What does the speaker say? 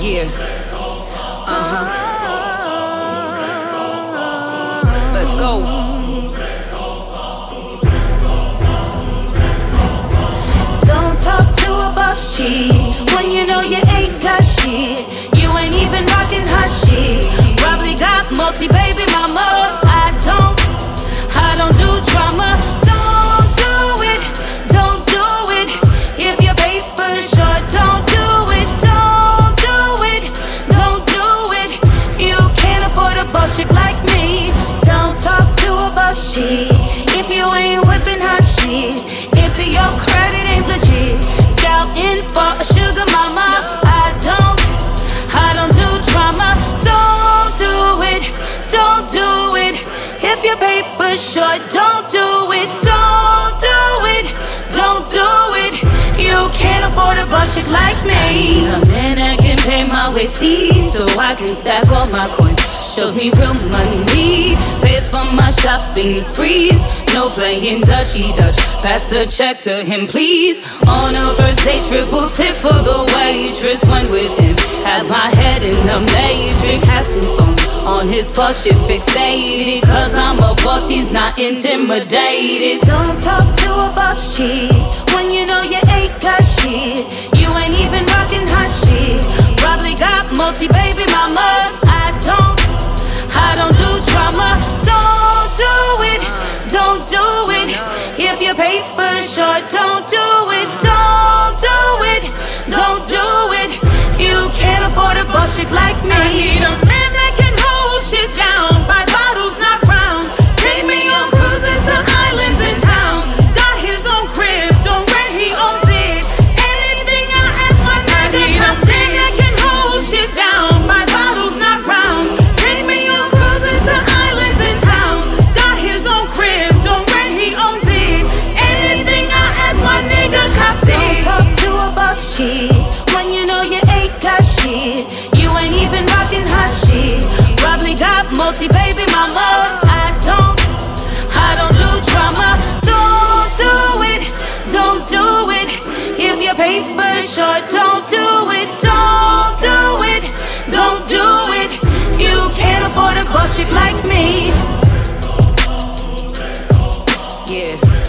Yeah. Uh huh. Let's go. Don't talk to a boss cheat when you know you ain't got shit. Cheat if you ain't whipping hot shit. If your credit ain't legit, scouting for a sugar mama. I don't, I don't do drama. Don't do it, don't do it. If your paper's short, don't do it, don't do it, don't do it. You can't afford a chick like me. A man that can pay my way see, so I can stack all my coins. Shows me real money, pays for my shopping sprees. No playing Dutchy Dutch. Pass the check to him, please. On a first date, triple tip for the waitress. Went with him, had my head in the matrix. Has two phones on his bus, shit fixated. Cause I'm a boss, he's not intimidated. Don't talk to a boss chick when you know you ain't got shit. You ain't even rocking hot shit. Probably got multi baby mamas. Like paper short. Don't do it, don't do it, don't do it. You can't afford a bullshit like me. Yeah.